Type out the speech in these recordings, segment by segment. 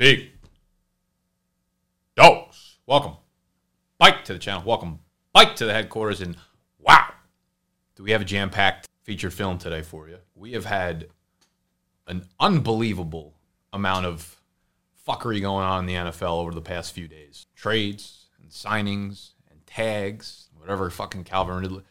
big dogs. Welcome, bike to the channel. Welcome, bike to the headquarters. And wow, do we have a jam packed featured film today for you? We have had an unbelievable amount of fuckery going on in the NFL over the past few days. Trades and signings and tags, whatever fucking Calvin Ridley.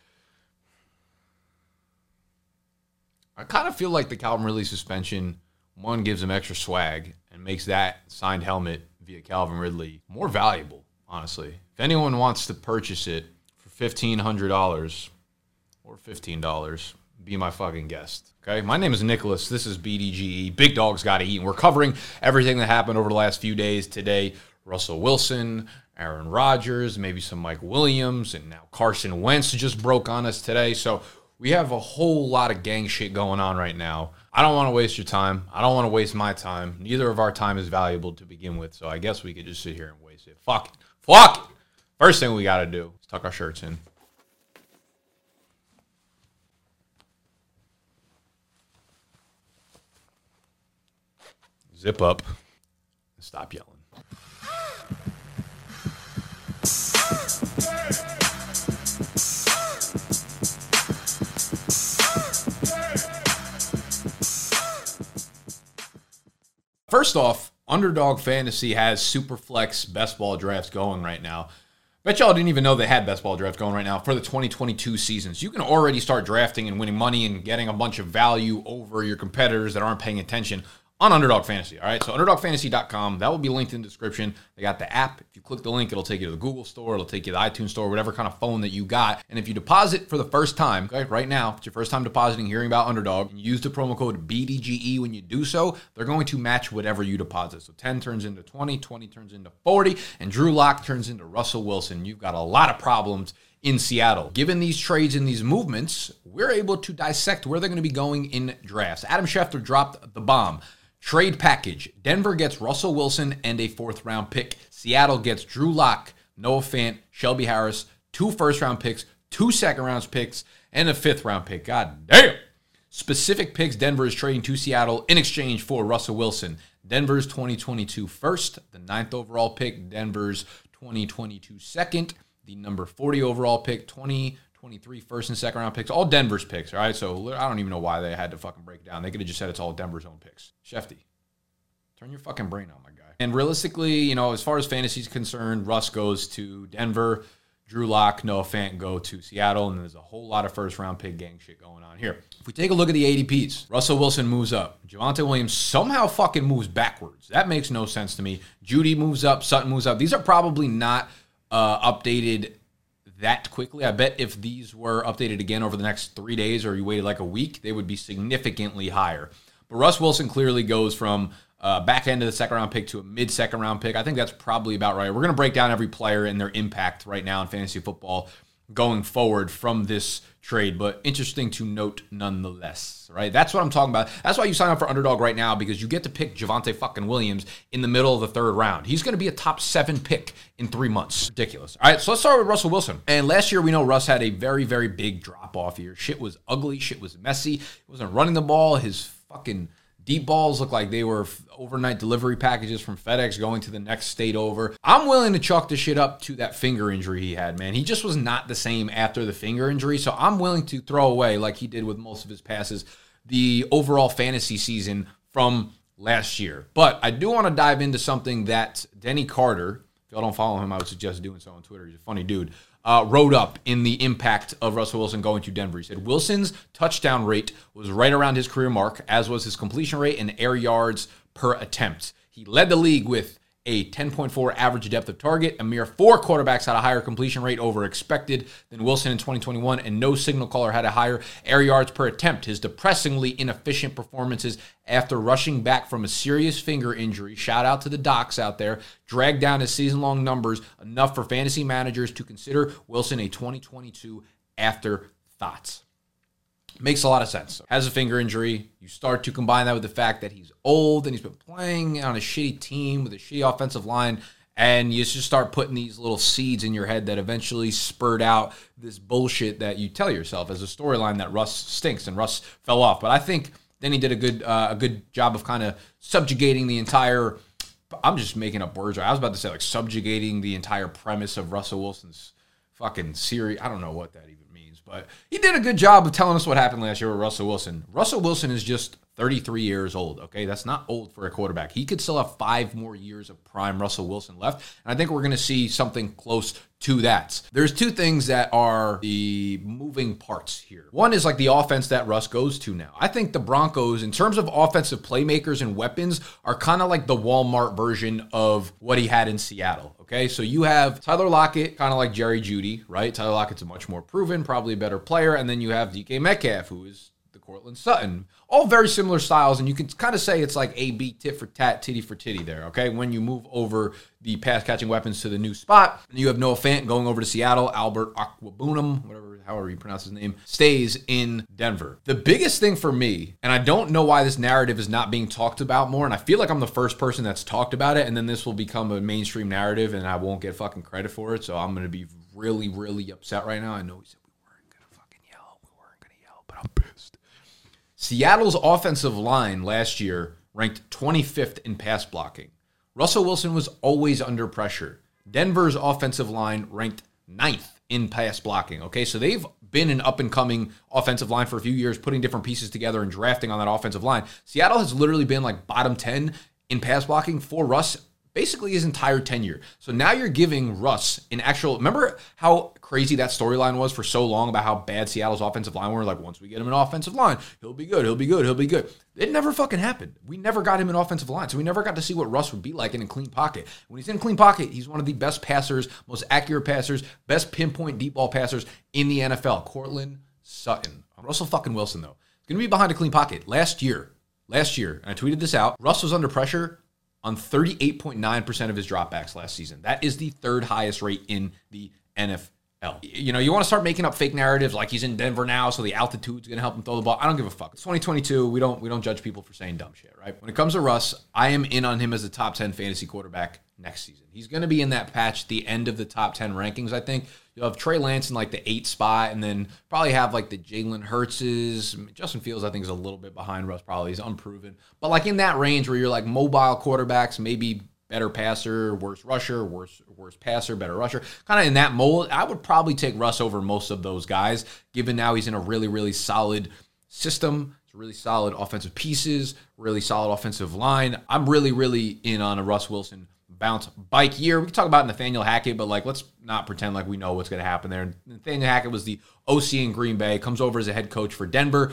I kind of feel like the Calvin Ridley suspension one gives him extra swag and makes that signed helmet via Calvin Ridley more valuable, honestly. If anyone wants to purchase it for $1500 or $15, be my fucking guest. Okay? My name is Nicholas. This is BDGE. Big Dogs Gotta Eat. And we're covering everything that happened over the last few days. Today, Russell Wilson, Aaron Rodgers, maybe some Mike Williams, and now Carson Wentz just broke on us today. So we have a whole lot of gang shit going on right now. I don't want to waste your time. I don't want to waste my time. Neither of our time is valuable to begin with. So I guess we could just sit here and waste it. Fuck it. Fuck it. First thing we got to do is tuck our shirts in. Zip up. And stop yelling. First off, Underdog Fantasy has Superflex best ball drafts going right now. Bet y'all didn't even know they had best ball drafts going right now for the 2022 seasons. You can already start drafting and winning money and getting a bunch of value over your competitors that aren't paying attention on Underdog Fantasy. All right, so UnderdogFantasy.com, that will be linked in the description. They got the app. If you click the link, it'll take you to the Google Store, it'll take you to the iTunes Store, whatever kind of phone that you got. And if you deposit for the first time, okay, right now, it's your first time depositing, hearing about Underdog, use the promo code BDGE when you do so, they're going to match whatever you deposit. So 10 turns into 20, 20 turns into 40, and Drew Lock turns into Russell Wilson. You've got a lot of problems in Seattle. Given these trades and these movements, we're able to dissect where they're going to be going in drafts. Adam Schefter dropped the bomb. Trade package Denver gets Russell Wilson and a fourth round pick. Seattle gets Drew Lock, Noah Fant, Shelby Harris, two first round picks, two second round picks, and a fifth round pick. God damn. Specific picks Denver is trading to Seattle in exchange for Russell Wilson. Denver's 2022 first, the ninth overall pick, Denver's 2022 second, the number 40 overall pick, 2023 first and second round picks, all Denver's picks, all right? So I don't even know why they had to fucking break down. They could have just said it's all Denver's own picks. Shefty, turn your fucking brain on, my guy. And realistically, you know, as far as fantasy is concerned, Russ goes to Denver. Drew Lock, Noah Fant go to Seattle, and there's a whole lot of first round pick gang shit going on here. If we take a look at the ADPs, Russell Wilson moves up. Javonte Williams somehow fucking moves backwards. That makes no sense to me. Jeudy moves up. Sutton moves up. These are probably not uh, updated that quickly. I bet if these were updated again over the next three days or you waited like a week, they would be significantly higher. But Russ Wilson clearly goes from uh, back end of the second round pick to a mid second round pick. I think that's probably about right. We're going to break down every player and their impact right now in fantasy football going forward from this trade, but interesting to note nonetheless, right? That's what I'm talking about. That's why you sign up for Underdog right now because you get to pick Javonte fucking Williams in the middle of the third round. He's going to be a top seven pick in three months. Ridiculous. All right, so let's start with Russell Wilson. And last year, we know Russ had a very, very big drop off year. Shit was ugly. Shit was messy. He wasn't running the ball. His fucking Deep balls look like they were overnight delivery packages from FedEx going to the next state over. I'm willing to chalk the shit up to that finger injury he had, man. He just was not the same after the finger injury. So I'm willing to throw away, like he did with most of his passes, the overall fantasy season from last year. But I do want to dive into something that Denny Carter, if y'all don't follow him, I would suggest doing so on Twitter. He's a funny dude uh, wrote up in the impact of Russell Wilson going to Denver. He said Wilson's touchdown rate was right around his career mark, as was his completion rate and air yards per attempt. He led the league with a 10.4 average depth of target. A mere four quarterbacks had a higher completion rate over expected than Wilson in 2021, and no signal caller had a higher air yards per attempt. His depressingly inefficient performances after rushing back from a serious finger injury, shout out to the docs out there, dragged down his season long numbers enough for fantasy managers to consider Wilson a 2022 afterthoughts. Makes a lot of sense. Has a finger injury. You start to combine that with the fact that he's old and he's been playing on a shitty team with a shitty offensive line. And you just start putting these little seeds in your head that eventually spurred out this bullshit that you tell yourself as a storyline that Russ stinks and Russ fell off. But I think then he did a good uh, a good job of kind of subjugating the entire I'm just making up words. I was about to say like subjugating the entire premise of Russell Wilson's fucking series. I don't know what that even means, but he did a good job of telling us what happened last year with Russell Wilson. Russell Wilson is just 33 years old. Okay, that's not old for a quarterback. He could still have five more years of prime Russell Wilson left, and I think we're going to see something close to that. There's two things that are the moving parts here. One is like the offense that Russ goes to now. I think the Broncos, in terms of offensive playmakers and weapons, are kind of like the Walmart version of what he had in Seattle. Okay, so you have Tyler Lockett, kind of like Jerry Jeudy, right? Tyler Lockett's a much more proven, probably a better player, and then you have DK Metcalf, who is the Courtland Sutton. All very similar styles, and you can kind of say it's like A B tit for tat, titty for titty there, okay? When you move over the pass catching weapons to the new spot, you have Noah Fant going over to Seattle, Albert Okwuegbunam, whatever, however you pronounce his name, stays in Denver. The biggest thing for me, and I don't know why this narrative is not being talked about more, and I feel like I'm the first person that's talked about it, and then this will become a mainstream narrative, and I won't get fucking credit for it, so I'm gonna be really, really upset right now. I know said we weren't gonna fucking yell, we weren't gonna yell, but I'm pissed. Seattle's offensive line last year ranked 25th in pass blocking. Russell Wilson was always under pressure. Denver's offensive line ranked ninth in pass blocking. Okay, so they've been an up and coming offensive line for a few years, putting different pieces together and drafting on that offensive line. Seattle has literally been like bottom 10 in pass blocking for Russ basically his entire tenure. So now you're giving Russ an actual. Remember how crazy that storyline was for so long about how bad Seattle's offensive line were? Like, once we get him an offensive line, he'll be good, he'll be good, he'll be good. It never fucking happened. We never got him an offensive line. So we never got to see what Russ would be like in a clean pocket. When he's in a clean pocket, he's one of the best passers, most accurate passers, best pinpoint deep ball passers in the NFL. Courtland Sutton. Russell fucking Wilson, though. Going to be behind a clean pocket. Last year, last year, and I tweeted this out, Russ was under pressure on 38.9% of his dropbacks last season. That is the third highest rate in the NFL. You know, you want to start making up fake narratives like he's in Denver now, so the altitude's going to help him throw the ball. I don't give a fuck. It's 2022. We don't we don't judge people for saying dumb shit, right? When it comes to Russ, I am in on him as a top 10 fantasy quarterback next season. He's going to be in that patch, at the end of the top 10 rankings, I think. You'll have Trey Lance in like the eight spot, and then probably have like the Jalen Hurtses. Justin Fields, I think, is a little bit behind Russ, probably. He's unproven. But like in that range where you're like mobile quarterbacks, maybe better passer, worse rusher, worse worse passer, better rusher. Kind of in that mold, I would probably take Russ over most of those guys, given now he's in a really, really solid system. It's really solid offensive pieces, really solid offensive line. I'm really, really in on a Russ Wilson bounce bike year. We can talk about Nathaniel Hackett, but like let's not pretend like we know what's going to happen there. Nathaniel Hackett was the OC in Green Bay, comes over as a head coach for Denver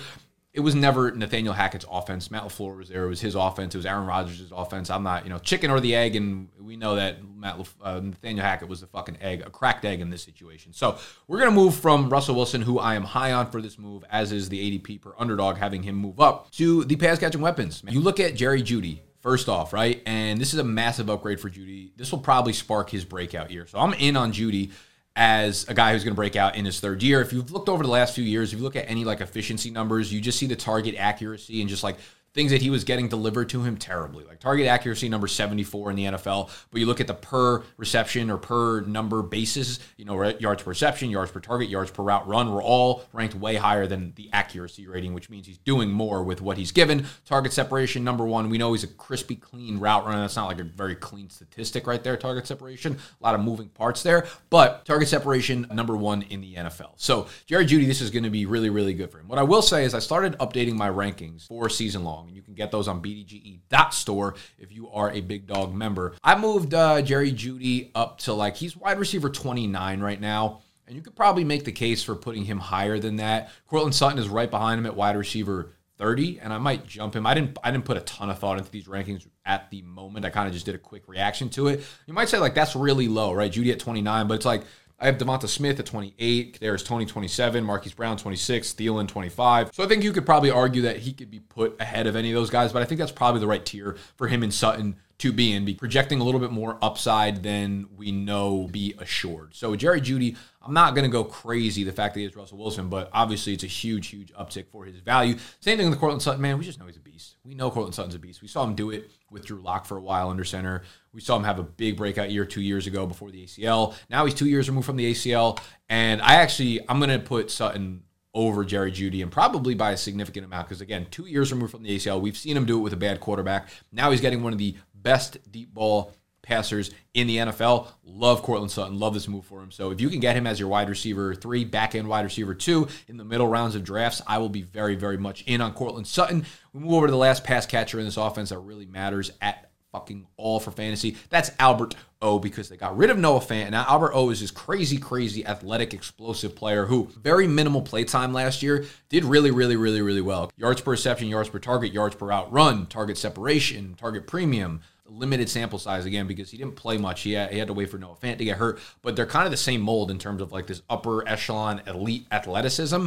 it was never Nathaniel Hackett's offense. Matt LaFleur was there. It was his offense. It was Aaron Rodgers' offense. I'm not, you know, chicken or the egg. And we know that Matt Lef- uh, Nathaniel Hackett was the fucking egg, a cracked egg in this situation. So we're going to move from Russell Wilson, who I am high on for this move, as is the ADP per underdog, having him move up to the pass catching weapons. You look at Jerry Jeudy. First off, right? And this is a massive upgrade for Jeudy. This will probably spark his breakout year. So I'm in on Jeudy as a guy who's going to break out in his third year. If you've looked over the last few years, if you look at any like efficiency numbers, you just see the target accuracy and just like things that he was getting delivered to him terribly. Like target accuracy number 74 in the NFL, but you look at the per reception or per number basis, you know, yards per reception, yards per target, yards per route run, we're all ranked way higher than the accuracy rating, which means he's doing more with what he's given. Target separation number 1, we know he's a crispy clean route runner. That's not like a very clean statistic right there, target separation. A lot of moving parts there, but target separation number 1 in the NFL. So, Jerry Jeudy this is going to be really really good for him. What I will say is I started updating my rankings for season long and you can get those on bdge.store if you are a big dog member. I moved uh, Jerry Jeudy up to like he's wide receiver 29 right now. And you could probably make the case for putting him higher than that. Courtland Sutton is right behind him at wide receiver 30, and I might jump him. I didn't I didn't put a ton of thought into these rankings at the moment. I kind of just did a quick reaction to it. You might say like that's really low, right? Jeudy at 29, but it's like I have Devonta Smith at 28. There's Tony 27, Marquise Brown 26, Thielen 25. So I think you could probably argue that he could be put ahead of any of those guys, but I think that's probably the right tier for him and Sutton to be in, be projecting a little bit more upside than we know be assured. So Jerry Jeudy, I'm not going to go crazy the fact that he is Russell Wilson, but obviously it's a huge, huge uptick for his value. Same thing with Courtland Sutton, man. We just know he's a beast. We know Courtland Sutton's a beast. We saw him do it with Drew Lock for a while under center. We saw him have a big breakout year two years ago before the ACL. Now he's two years removed from the ACL, and I actually I'm going to put Sutton over Jerry Jeudy and probably by a significant amount because again, two years removed from the ACL, we've seen him do it with a bad quarterback. Now he's getting one of the best deep ball passers in the NFL. Love Courtland Sutton. Love this move for him. So if you can get him as your wide receiver three, back end wide receiver two in the middle rounds of drafts, I will be very, very much in on Courtland Sutton. We move over to the last pass catcher in this offense that really matters at fucking all for fantasy. That's Albert O because they got rid of Noah Fant. Now Albert O is this crazy, crazy athletic, explosive player who very minimal play time last year did really, really, really, really well. Yards per reception, yards per target, yards per outrun, target separation, target premium limited sample size again because he didn't play much. He had, he had to wait for Noah Fant to get hurt, but they're kind of the same mold in terms of like this upper echelon elite athleticism.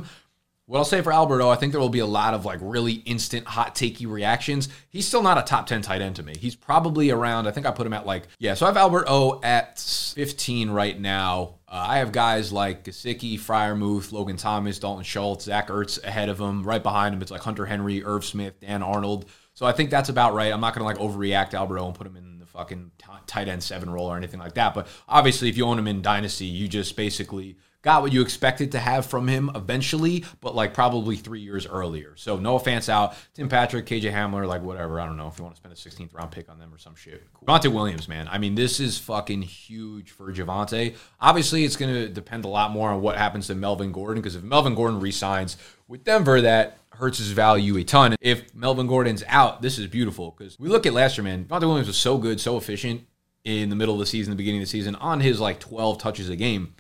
What I'll say for Alberto, I think there will be a lot of like really instant hot takey reactions. He's still not a top 10 tight end to me. He's probably around, I think I put him at like, yeah, so I have Alberto at 15 right now. Uh, I have guys like Gesicki, Freiermuth, Logan Thomas, Dalton Schultz, Zach Ertz ahead of him. Right behind him, it's like Hunter Henry, Irv Smith, Dan Arnold. So I think that's about right. I'm not going to like overreact to Alberto and put him in the fucking t- tight end seven role or anything like that. But obviously, if you own him in Dynasty, you just basically got what you expected to have from him eventually, but like probably three years earlier. So no offense out. Tim Patrick, KJ Hamler, like whatever. I don't know if you want to spend a 16th round pick on them or some shit. Cool. Javonte Williams, man. I mean, this is fucking huge for Javonte. Obviously, it's going to depend a lot more on what happens to Melvin Gordon because if Melvin Gordon resigns with Denver, that hurts his value a ton. If Melvin Gordon's out, this is beautiful because we look at last year, man. Javonte Williams was so good, so efficient in the middle of the season, the beginning of the season, on his like 12 touches a game.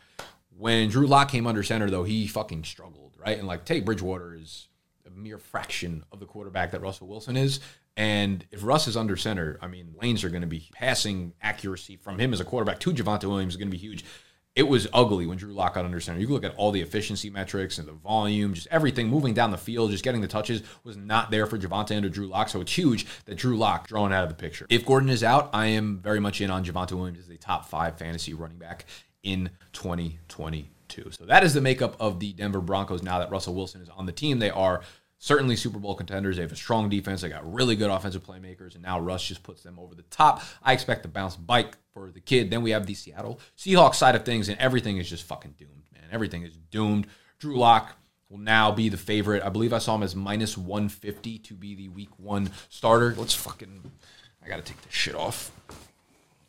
When Drew Lock came under center, though, he fucking struggled, right? And like Tate Bridgewater is a mere fraction of the quarterback that Russell Wilson is. And if Russ is under center, I mean, lanes are going to be passing accuracy from him as a quarterback to Javonte Williams is going to be huge. It was ugly when Drew Lock got under center. You look at all the efficiency metrics and the volume, just everything moving down the field, just getting the touches was not there for Javonte under Drew Lock. So it's huge that Drew Lock drawn out of the picture. If Gordon is out, I am very much in on Javonte Williams as a top five fantasy running back in 2022. So that is the makeup of the Denver Broncos now that Russell Wilson is on the team. They are certainly Super Bowl contenders. They have a strong defense. They got really good offensive playmakers, and now Russ just puts them over the top. I expect the bounce bike for the kid. Then we have the Seattle Seahawks side of things, and everything is just fucking doomed, man. Everything is doomed. Drew Lock will now be the favorite. I believe I saw him as minus 150 to be the week one starter. Let's fucking, I got to take this shit off.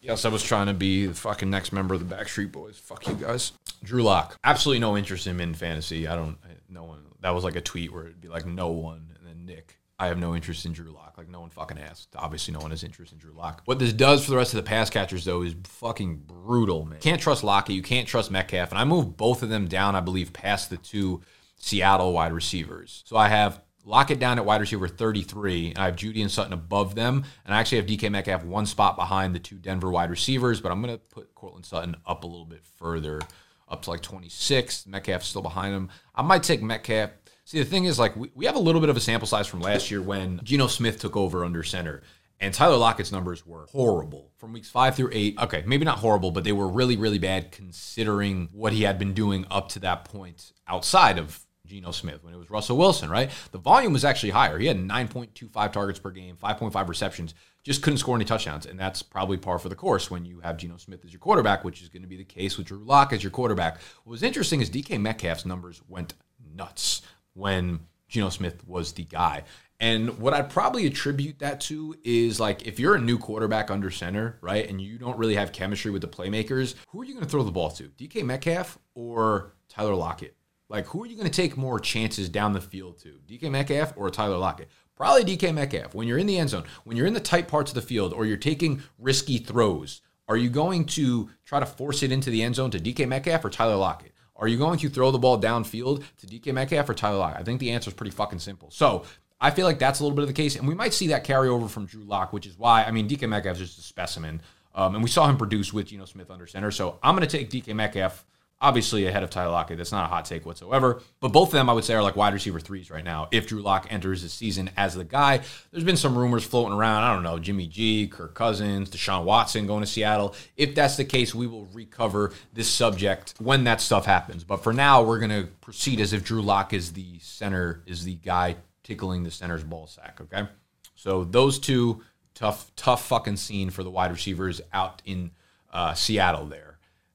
Yes, I was trying to be the fucking next member of the Backstreet Boys. Fuck you guys. Drew Lock. Absolutely no interest in him in fantasy. I don't. No one. That was like a tweet where it'd be like no one, and then Nick. I have no interest in Drew Lock. Like no one fucking asked. Obviously, no one has interest in Drew Lock. What this does for the rest of the pass catchers though is fucking brutal, man. Can't trust Lockett. You can't trust Metcalf, and I moved both of them down. I believe past the two Seattle wide receivers. So I have Lockett down at wide receiver 33. And I have Jeudy and Sutton above them. And I actually have DK Metcalf one spot behind the two Denver wide receivers, but I'm going to put Courtland Sutton up a little bit further, up to like 26. Metcalf's still behind him. I might take Metcalf. See, the thing is, like, we, we have a little bit of a sample size from last year when Geno Smith took over under center. And Tyler Lockett's numbers were horrible from weeks five through eight. Okay, maybe not horrible, but they were really, really bad considering what he had been doing up to that point outside of Geno Smith, when it was Russell Wilson, right? The volume was actually higher. He had 9.25 targets per game, 5.5 receptions, just couldn't score any touchdowns. And that's probably par for the course when you have Geno Smith as your quarterback, which is going to be the case with Drew Lock as your quarterback. What was interesting is DK Metcalf's numbers went nuts when Geno Smith was the guy. And what I'd probably attribute that to is like if you're a new quarterback under center, right, and you don't really have chemistry with the playmakers, who are you going to throw the ball to? DK Metcalf or Tyler Lockett? Like, who are you going to take more chances down the field to? DK Metcalf or Tyler Lockett? Probably DK Metcalf. When you're in the end zone, when you're in the tight parts of the field, or you're taking risky throws, are you going to try to force it into the end zone to DK Metcalf or Tyler Lockett? Are you going to throw the ball downfield to DK Metcalf or Tyler Lockett? I think the answer is pretty fucking simple. So I feel like that's a little bit of the case, and we might see that carry over from Drew Lock, which is why I mean DK Metcalf is just a specimen, um, and we saw him produce with Geno Smith under center. So I'm going to take DK Metcalf obviously ahead of Tyler Lockett. That's not a hot take whatsoever. But both of them, I would say, are like wide receiver threes right now. If Drew Lock enters the season as the guy, there's been some rumors floating around. I don't know, Jimmy G, Kirk Cousins, Deshaun Watson going to Seattle. If that's the case, we will recover this subject when that stuff happens. But for now, we're going to proceed as if Drew Lock is the center, is the guy tickling the center's ball sack. Okay. So those two tough, tough fucking scene for the wide receivers out in uh, Seattle there.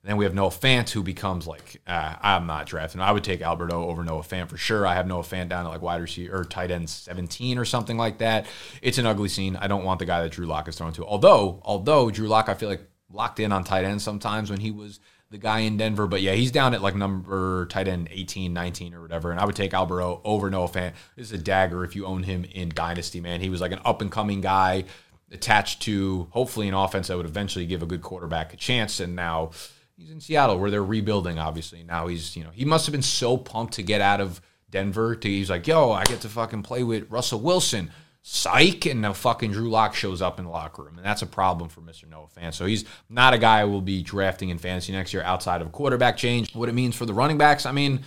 Then we have Noah Fant, who becomes like, uh, I'm not drafting. I would take Alberto over Noah Fant for sure. I have Noah Fant down at like wide receiver or tight end 17 or something like that. It's an ugly scene. I don't want the guy that Drew Lock is thrown to. Although, although Drew Lock, I feel like locked in on tight end sometimes when he was the guy in Denver. But yeah, he's down at like number tight end 18, 19 or whatever. And I would take Alberto over Noah Fant. This is a dagger if you own him in Dynasty, man. He was like an up and coming guy attached to hopefully an offense that would eventually give a good quarterback a chance. And now he's in Seattle where they're rebuilding. Obviously, now he's you know he must have been so pumped to get out of Denver. To he's like, yo, I get to fucking play with Russell Wilson. Psych, and now fucking Drew Lock shows up in the locker room, and that's a problem for Mr. Noah Fant. So he's not a guy I will be drafting in fantasy next year outside of quarterback change. What it means for the running backs, I mean,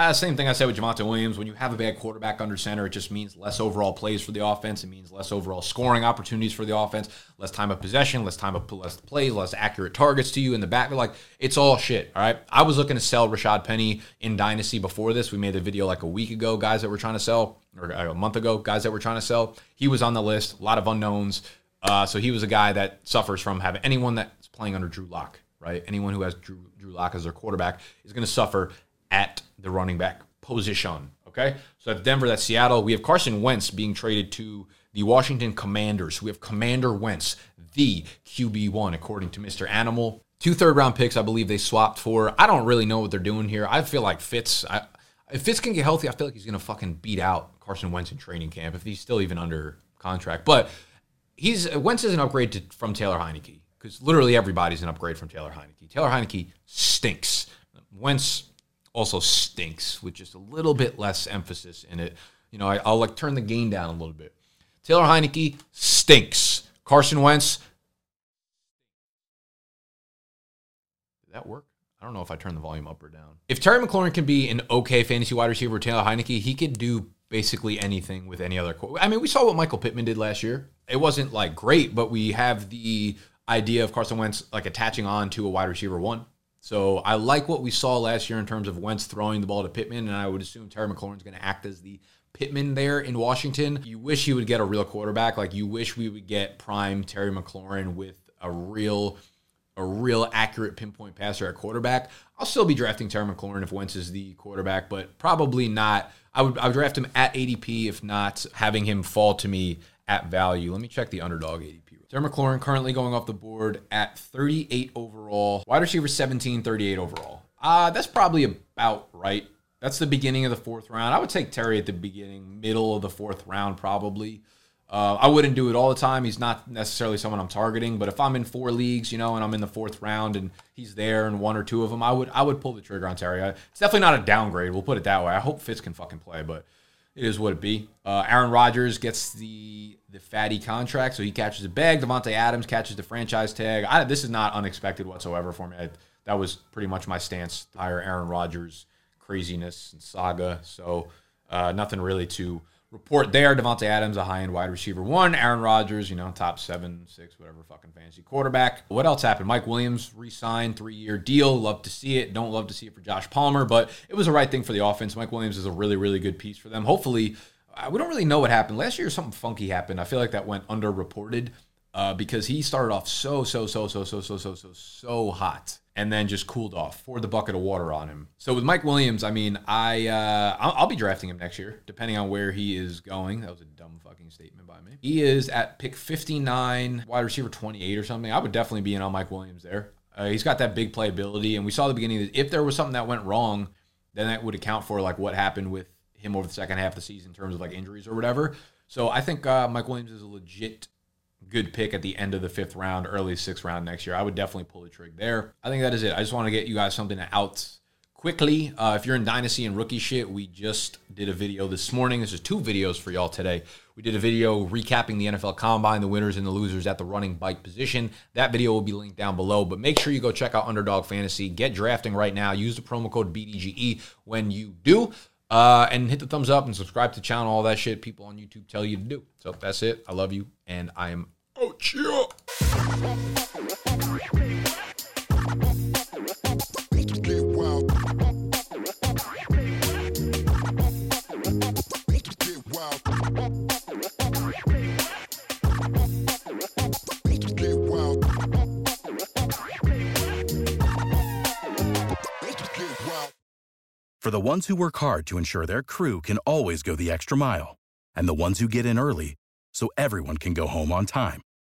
uh, same thing I said with Javonte Williams. When you have a bad quarterback under center, it just means less overall plays for the offense. It means less overall scoring opportunities for the offense, less time of possession, less time of less plays, less accurate targets to you in the back. Like it's all shit. All right. I was looking to sell Rashad Penny in Dynasty before this. We made a video like a week ago, guys that were trying to sell, or uh, a month ago, guys that were trying to sell. He was on the list. A lot of unknowns. Uh, so he was a guy that suffers from having anyone that's playing under Drew Lock, right? Anyone who has Drew, Drew Lock as their quarterback is going to suffer at the running back position. Okay. So that's Denver, that's Seattle. We have Carson Wentz being traded to the Washington Commanders. We have Commander Wentz, the QB1, according to Mr. Animal. Two third round picks, I believe they swapped for. I don't really know what they're doing here. I feel like Fitz, I, if Fitz can get healthy, I feel like he's going to fucking beat out Carson Wentz in training camp if he's still even under contract. But he's Wentz is an upgrade to, from Taylor Heinicke because literally everybody's an upgrade from Taylor Heinicke. Taylor Heinicke stinks. Wentz also stinks with just a little bit less emphasis in it. You know, I, will like turn the gain down a little bit. Taylor Heinicke stinks. Carson Wentz. Did that work? I don't know if I turn the volume up or down. If Terry McLaurin can be an okay fantasy wide receiver, Taylor Heinicke, he could do basically anything with any other. I mean, we saw what Michael Pittman did last year. It wasn't like great, but we have the idea of Carson Wentz like attaching on to a wide receiver one. So I like what we saw last year in terms of Wentz throwing the ball to Pittman, and I would assume Terry McLaurin's going to act as the Pittman there in Washington. You wish he would get a real quarterback. Like you wish we would get prime Terry McLaurin with a real, a real accurate pinpoint passer at quarterback. I'll still be drafting Terry McLaurin if Wentz is the quarterback, but probably not. I would I would draft him at ADP if not having him fall to me at value. Let me check the underdog ADP. Terry McLaurin currently going off the board at 38 overall. Wide receiver 17, 38 overall. Uh, that's probably about right. That's the beginning of the fourth round. I would take Terry at the beginning, middle of the fourth round, probably. Uh, I wouldn't do it all the time. He's not necessarily someone I'm targeting, but if I'm in four leagues, you know, and I'm in the fourth round and he's there in one or two of them, I would I would pull the trigger on Terry. It's definitely not a downgrade. We'll put it that way. I hope Fitz can fucking play, but it is what it be. Uh, Aaron Rodgers gets the the fatty contract, so he catches a bag. Davante Adams catches the franchise tag. I, this is not unexpected whatsoever for me. I, that was pretty much my stance. Hire Aaron Rodgers craziness and saga. So uh, nothing really to report there. Davante Adams, a high end wide receiver one. Aaron Rodgers, you know, top seven, six, whatever, fucking fantasy quarterback. What else happened? Mike Williams re-signed, three year deal. Love to see it. Don't love to see it for Josh Palmer, but it was the right thing for the offense. Mike Williams is a really, really good piece for them. Hopefully, uh, we don't really know what happened last year. Something funky happened. I feel like that went underreported uh, because he started off so, so, so, so, so, so, so, so, so hot and then just cooled off. Poured the bucket of water on him. So with Mike Williams, I mean, I uh, I'll, I'll, be drafting him next year, depending on where he is going. That was a dumb fucking statement by me. He is at pick 59, wide receiver 28 or something. I would definitely be in on Mike Williams there. Uh, he's got that big playability, and we saw the beginning that if there was something that went wrong, then that would account for like what happened with him over the second half of the season in terms of like injuries or whatever. So I think uh, Mike Williams is a legit good pick at the end of the fifth round, early sixth round next year. I would definitely pull the trigger there. I think that is it. I just want to get you guys something out quickly. Uh, if you're in Dynasty and rookie shit, we just did a video this morning. This is two videos for y'all today. We did a video recapping the NFL Combine, the winners and the losers at the running bike position. That video will be linked down below, but make sure you go check out Underdog Fantasy. Get drafting right now. Use the promo code BDGE when you do. Uh, and hit the thumbs up and subscribe to the channel, all that shit people on YouTube tell you to do. So that's it. I love you, and I am out. Yeah. For the ones who work hard to ensure their crew can always go the extra mile, and the ones who get in early so everyone can go home on time,